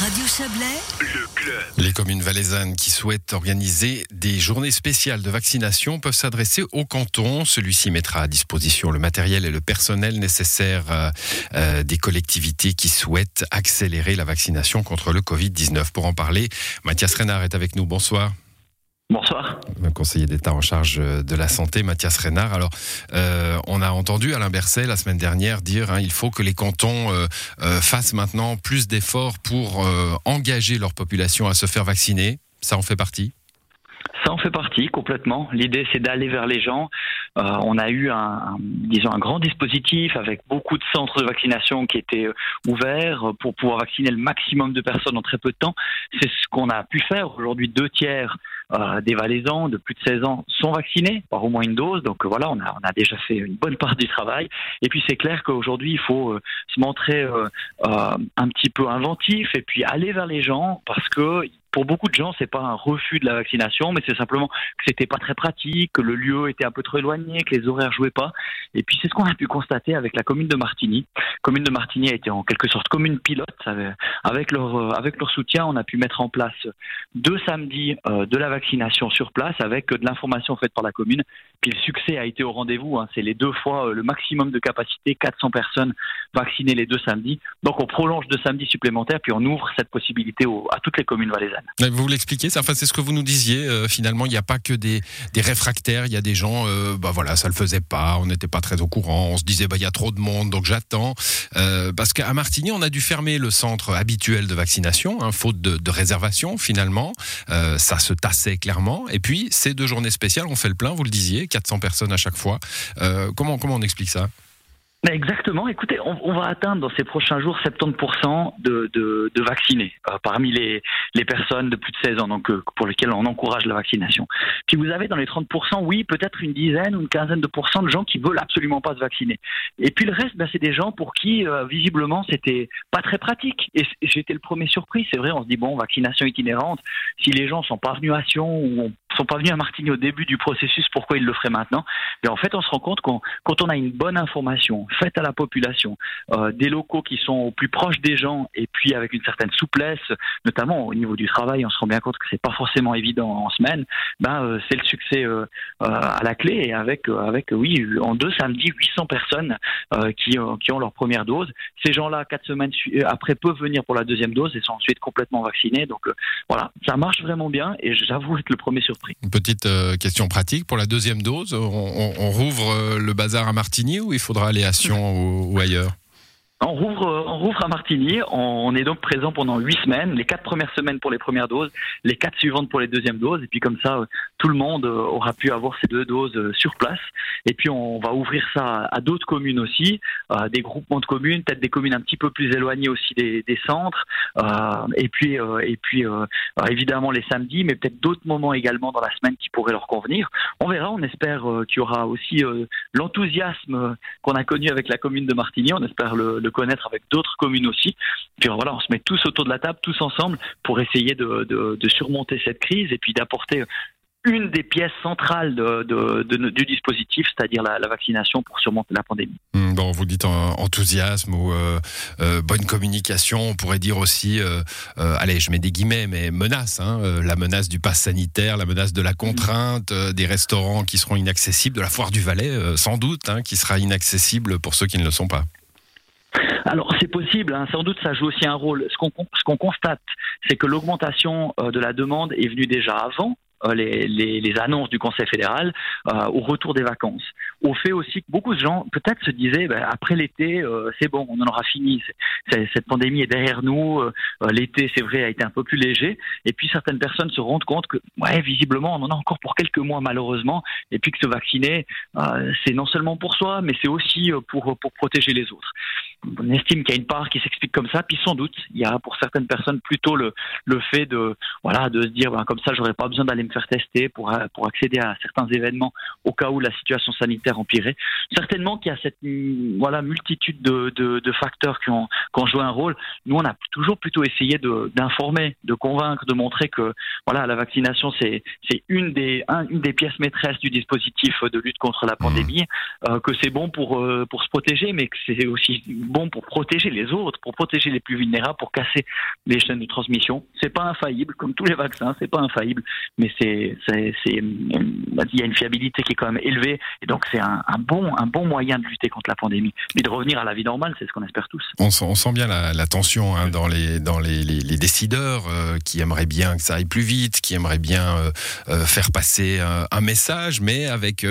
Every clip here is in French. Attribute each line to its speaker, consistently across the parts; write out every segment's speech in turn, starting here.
Speaker 1: Radio Chablais,
Speaker 2: le club.
Speaker 3: Les communes valaisannes qui souhaitent organiser des journées spéciales de vaccination peuvent s'adresser au canton. Celui-ci mettra à disposition le matériel et le personnel nécessaires euh, euh, des collectivités qui souhaitent accélérer la vaccination contre le Covid-19. Pour en parler, Mathias Renard est avec nous. Bonsoir.
Speaker 4: Bonsoir.
Speaker 3: Le conseiller d'État en charge de la santé, Mathias Renard. Alors, euh, on a entendu Alain Berset la semaine dernière dire hein, il faut que les cantons euh, euh, fassent maintenant plus d'efforts pour euh, engager leur population à se faire vacciner. Ça en fait partie?
Speaker 4: Ça en fait partie complètement. L'idée, c'est d'aller vers les gens. Euh, on a eu un, un- disons, un grand dispositif avec beaucoup de centres de vaccination qui étaient euh, ouverts pour pouvoir vacciner le maximum de personnes en très peu de temps. C'est ce qu'on a pu faire. Aujourd'hui, deux tiers euh, des Valaisans de plus de 16 ans sont vaccinés par au moins une dose. Donc euh, voilà, on a, on a déjà fait une bonne part du travail. Et puis c'est clair qu'aujourd'hui, il faut euh, se montrer euh, un petit peu inventif et puis aller vers les gens parce que pour beaucoup de gens, c'est pas un refus de la vaccination, mais c'est simplement que c'était pas très pratique, que le lieu était un peu trop éloigné, que les horaires jouaient pas. Et puis c'est ce qu'on a pu constater avec la commune de Martigny. La commune de Martigny a été en quelque sorte commune pilote. Avec- leur avec leur soutien, on a pu mettre en place deux samedis de la vaccination sur place avec euh, de l'information faite par la commune. Puis le succès a été au rendez-vous. hein. C'est les deux fois euh, le maximum de capacité, 400 personnes vaccinées les deux samedis. Donc on prolonge deux samedis supplémentaires, puis on ouvre cette possibilité à toutes les communes valaisannes.
Speaker 3: Vous l'expliquez, enfin, c'est ce que vous nous disiez. euh, finalement, il n'y a pas que des, réfractaires. Il y a des gens, euh, bah voilà, ça le faisait pas. On n'était pas très au courant. On se disait, bah il y a trop de monde, donc j'attends. Parce qu'à Martigny, on a dû fermer le centre habituel de vaccination, hein, faute de, réservation finalement. Ça se tassait clairement. Et puis ces deux journées spéciales, on fait le plein. Vous le disiez, 400 personnes à chaque fois. Euh, comment comment on explique ça?
Speaker 4: Exactement. Écoutez, on, on va atteindre dans ces prochains jours 70% de, de, de vaccinés euh, parmi les, les personnes de plus de 16 ans, donc euh, pour lesquelles on encourage la vaccination. Puis vous avez dans les 30%, oui, peut-être une dizaine ou une quinzaine de pourcents de gens qui veulent absolument pas se vacciner. Et puis le reste, ben, c'est des gens pour qui euh, visiblement c'était pas très pratique. Et été le premier surpris. C'est vrai, on se dit bon, vaccination itinérante. Si les gens sont pas venus à Sion ou sont pas venus à Martigny au début du processus, pourquoi ils le feraient maintenant? Mais en fait, on se rend compte qu'on quand on a une bonne information faite à la population, euh, des locaux qui sont au plus proches des gens et puis avec une certaine souplesse, notamment au niveau du travail, on se rend bien compte que c'est pas forcément évident en semaine. Ben euh, c'est le succès euh, à la clé et avec avec oui en deux samedis 800 personnes qui qui ont leur première dose. Ces gens-là quatre semaines après peuvent venir pour la deuxième dose et sont ensuite complètement vaccinés. Donc voilà, ça marche vraiment bien et j'avoue être le premier surpris.
Speaker 3: Une petite question pratique pour la deuxième dose. On, on- rouvre le bazar à Martigny ou il faudra aller à Ou ailleurs
Speaker 4: On rouvre, euh, on rouvre à Martigny. On est donc présent pendant huit semaines. Les quatre premières semaines pour les premières doses, les quatre suivantes pour les deuxièmes doses. Et puis comme ça, euh, tout le monde euh, aura pu avoir ces deux doses sur place. Et puis on va ouvrir ça à d'autres communes aussi, euh, des groupements de communes, peut-être des communes un petit peu plus éloignées aussi des, centres. Et puis, et puis évidemment les samedis, mais peut-être d'autres moments également dans la semaine qui pourraient leur convenir. On verra. On espère qu'il y aura aussi l'enthousiasme qu'on a connu avec la commune de Martigny. On espère le, le connaître avec d'autres communes aussi. Puis voilà, on se met tous autour de la table, tous ensemble, pour essayer de, de- de surmonter cette crise et puis d'apporter une des pièces centrales de- de- de- du dispositif, c'est-à-dire la, vaccination pour surmonter la pandémie.
Speaker 3: Hmm, Bon, vous dites enthousiasme ou euh, euh, bonne communication. On pourrait dire aussi, euh, allez, je mets des guillemets, mais menace. hein, la menace du pass sanitaire, la menace de la contrainte, des restaurants qui seront inaccessibles, de la foire du Valais, sans doute, hein, qui sera inaccessible pour ceux qui ne le sont pas.
Speaker 4: Alors c'est possible, hein, sans doute ça joue aussi un rôle. Ce qu'on ce constate, c'est que l'augmentation euh, de la demande est venue déjà avant. euh, Les, les, les annonces du Conseil fédéral euh, au retour des vacances, au fait aussi que beaucoup de gens peut-être se disaient ben, après l'été euh, c'est bon on en aura fini. Cette pandémie est derrière nous euh, euh, l'été c'est vrai a été un peu plus léger. Et puis certaines personnes se rendent compte que ouais visiblement on en a encore pour quelques mois malheureusement. Et puis que se vacciner c'est non seulement pour soi mais c'est aussi pour pour protéger les autres on estime qu'il y a une part qui s'explique comme ça, puis sans doute, il y a pour certaines personnes plutôt le, le fait de, voilà, de se dire, ben, comme ça, j'aurais pas besoin d'aller me faire tester pour, pour accéder à certains événements au cas où la situation sanitaire empirait. Certainement qu'il y a cette, voilà, multitude de, de, de facteurs qui ont, qui ont joué un rôle. Nous, on a toujours plutôt essayé de, d'informer, de convaincre, de montrer que, voilà, la vaccination, c'est, c'est une des, un- une des pièces maîtresses du dispositif de lutte contre la pandémie, euh, que c'est bon pour, euh, pour se protéger, mais que c'est aussi bon pour protéger les autres, pour protéger les plus vulnérables, pour casser les chaînes de transmission. C'est pas infaillible, comme tous les vaccins, c'est pas infaillible, mais c'est, il y a une fiabilité qui est quand même élevée, et donc c'est un, bon, un bon moyen de lutter contre la pandémie, mais de revenir à la vie normale, c'est ce qu'on espère tous.
Speaker 3: On sent, bien la, tension hein, dans les dans les, décideurs euh, qui aimeraient bien que ça aille plus vite, qui aimeraient bien euh, euh, faire passer un, message, mais avec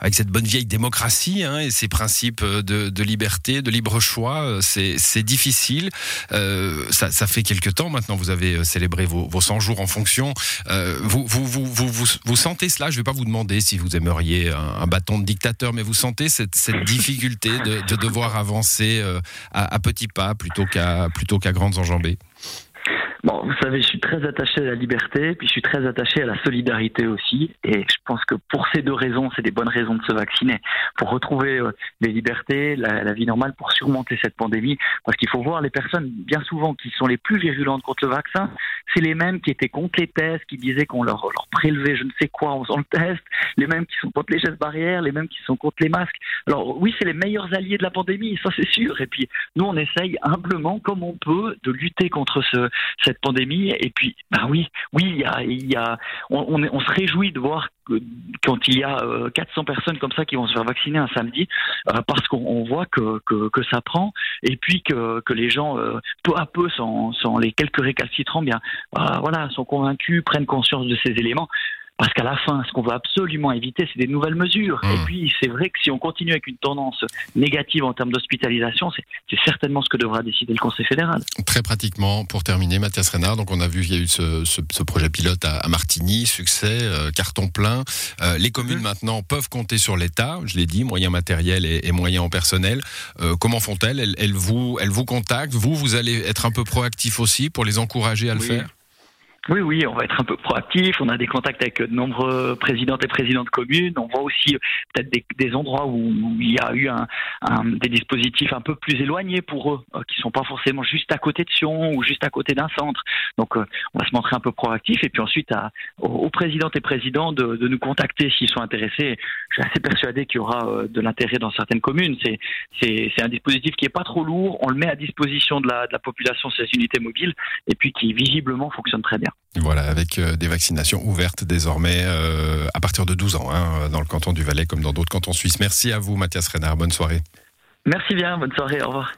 Speaker 3: avec cette bonne vieille démocratie hein, et ces principes de liberté, de libre choix, c'est c'est difficile. ça, ça fait quelque temps maintenant. Vous avez célébré vos, vos 100 jours en fonction. vous, vous, vous, vous, sentez cela? Je ne vais pas vous demander si vous aimeriez un, bâton de dictateur, mais vous sentez cette, difficulté de, de, devoir avancer à, à petits pas plutôt qu'à plutôt qu'à grandes enjambées?
Speaker 4: Bon, vous savez, je suis très attaché à la liberté, puis je suis très attaché à la solidarité aussi. Et je pense que pour ces deux raisons, c'est des bonnes raisons de se vacciner. Pour retrouver euh, les libertés, la, vie normale, pour surmonter cette pandémie. Parce qu'il faut voir les personnes, bien souvent, qui sont les plus virulentes contre le vaccin, c'est les mêmes qui étaient contre les tests, qui disaient qu'on leur, leur prélevait je ne sais quoi en faisant le test, les mêmes qui sont contre les gestes barrières, les mêmes qui sont contre les masques. Alors oui, c'est les meilleurs alliés de la pandémie, ça c'est sûr. Et puis nous, on essaye humblement, comme on peut, de lutter contre ce, cette pandémie. Et puis, bah oui, oui, il y a, on, on, se réjouit de voir quand il y a 400 euh, personnes comme ça qui vont se faire vacciner un samedi, euh, parce qu'on voit que, ça prend, et puis que, les gens, euh, peu à peu, sans, les quelques récalcitrants, bien, voilà, sont convaincus, prennent conscience de ces éléments. Parce qu'à la fin, ce qu'on veut absolument éviter, c'est des nouvelles mesures. Et mmh. puis, c'est vrai que si on continue avec une tendance négative en termes d'hospitalisation, c'est certainement ce que devra décider le Conseil fédéral.
Speaker 3: Très pratiquement, pour terminer, Mathias Renard, donc on a vu qu'il y a eu ce, ce, ce, projet pilote à, Martigny, succès, euh, carton plein. Euh, les communes mmh. maintenant peuvent compter sur l'État, je l'ai dit, moyens matériels et, et moyens en personnel. Euh, comment font-elles? Elles, elles, vous, elles vous contactent? Vous, vous allez être un peu proactif aussi pour les encourager à le faire?
Speaker 4: Oui, oui, on va être un peu proactif. On a des contacts avec de nombreux présidents et présidents de communes. On voit aussi euh, peut-être des, endroits où, il y a eu un, des dispositifs un peu plus éloignés pour eux, euh, qui sont pas forcément juste à côté de Sion ou juste à côté d'un centre. Donc, euh, on va se montrer un peu proactif et puis ensuite à, aux, présidents et présidents de, nous contacter s'ils sont intéressés. Je suis assez persuadé qu'il y aura de l'intérêt dans certaines communes. C'est un dispositif qui est pas trop lourd. On le met à disposition de la, de la population ces unités mobiles et puis qui visiblement fonctionne très bien.
Speaker 3: Voilà, avec euh, des vaccinations ouvertes désormais euh, à partir de 12 ans, hein, dans le canton du Valais comme dans d'autres cantons suisses. Merci à vous, Mathias Renard. Bonne soirée.
Speaker 4: Merci bien, bonne soirée, au revoir.